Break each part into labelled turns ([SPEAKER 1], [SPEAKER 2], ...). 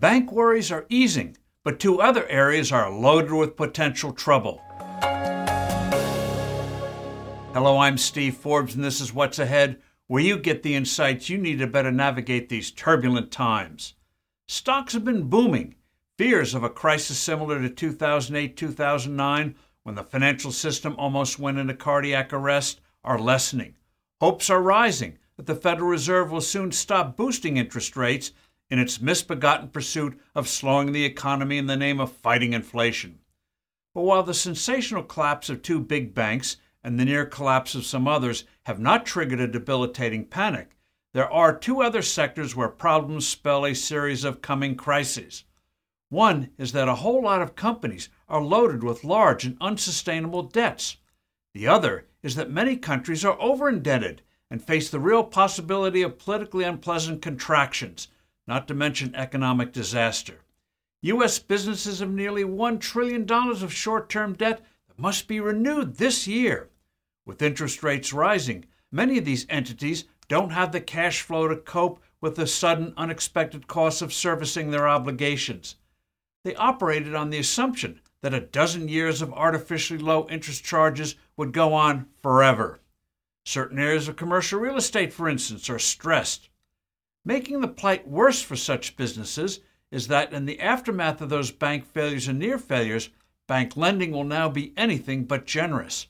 [SPEAKER 1] bank worries are easing, but two other areas are loaded with potential trouble. Hello, I'm Steve Forbes, and this is What's Ahead, where you get the insights you need to better navigate these turbulent times. Stocks have been booming. Fears of a crisis similar to 2008 2009, when the financial system almost went into cardiac arrest, are lessening. Hopes are rising that the Federal Reserve will soon stop boosting interest rates in its misbegotten pursuit of slowing the economy in the name of fighting inflation. But while the sensational collapse of two big banks and the near collapse of some others have not triggered a debilitating panic, there are two other sectors where problems spell a series of coming crises. One is that a whole lot of companies are loaded with large and unsustainable debts. The other is that many countries are over indebted and face the real possibility of politically unpleasant contractions, not to mention economic disaster. U.S. businesses have nearly $1 trillion of short term debt that must be renewed this year. With interest rates rising, many of these entities don't have the cash flow to cope with the sudden, unexpected costs of servicing their obligations. They operated on the assumption that a dozen years of artificially low interest charges would go on forever. Certain areas of commercial real estate, for instance, are stressed. Making the plight worse for such businesses is that in the aftermath of those bank failures and near failures, bank lending will now be anything but generous.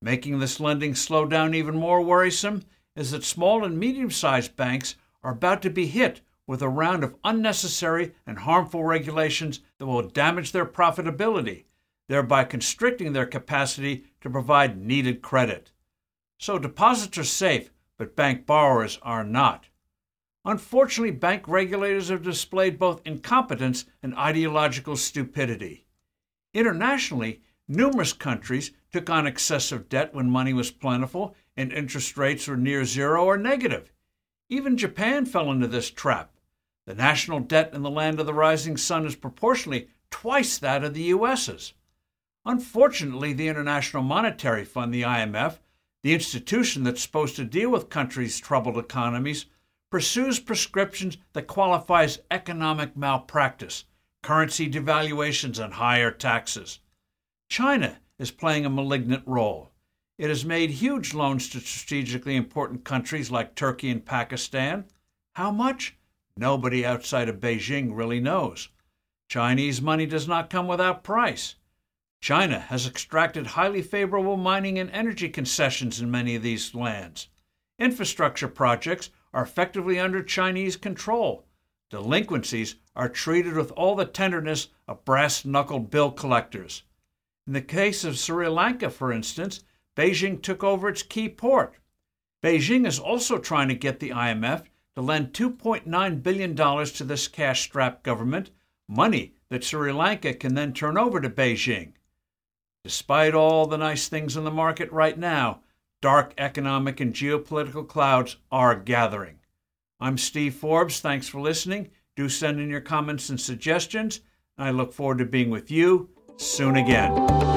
[SPEAKER 1] Making this lending slow down even more worrisome is that small and medium sized banks are about to be hit with a round of unnecessary and harmful regulations that will damage their profitability, thereby constricting their capacity to provide needed credit. So deposits are safe, but bank borrowers are not. Unfortunately, bank regulators have displayed both incompetence and ideological stupidity. Internationally, numerous countries took on excessive debt when money was plentiful and interest rates were near zero or negative. Even Japan fell into this trap. The national debt in the land of the rising sun is proportionally twice that of the US's. Unfortunately, the International Monetary Fund, the IMF, the institution that's supposed to deal with countries' troubled economies, pursues prescriptions that qualify as economic malpractice, currency devaluations, and higher taxes. China is playing a malignant role. It has made huge loans to strategically important countries like Turkey and Pakistan. How much? Nobody outside of Beijing really knows. Chinese money does not come without price. China has extracted highly favorable mining and energy concessions in many of these lands. Infrastructure projects are effectively under Chinese control. Delinquencies are treated with all the tenderness of brass knuckled bill collectors. In the case of Sri Lanka, for instance, Beijing took over its key port. Beijing is also trying to get the IMF to lend $2.9 billion to this cash strapped government, money that Sri Lanka can then turn over to Beijing. Despite all the nice things in the market right now, dark economic and geopolitical clouds are gathering. I'm Steve Forbes. Thanks for listening. Do send in your comments and suggestions. I look forward to being with you soon again.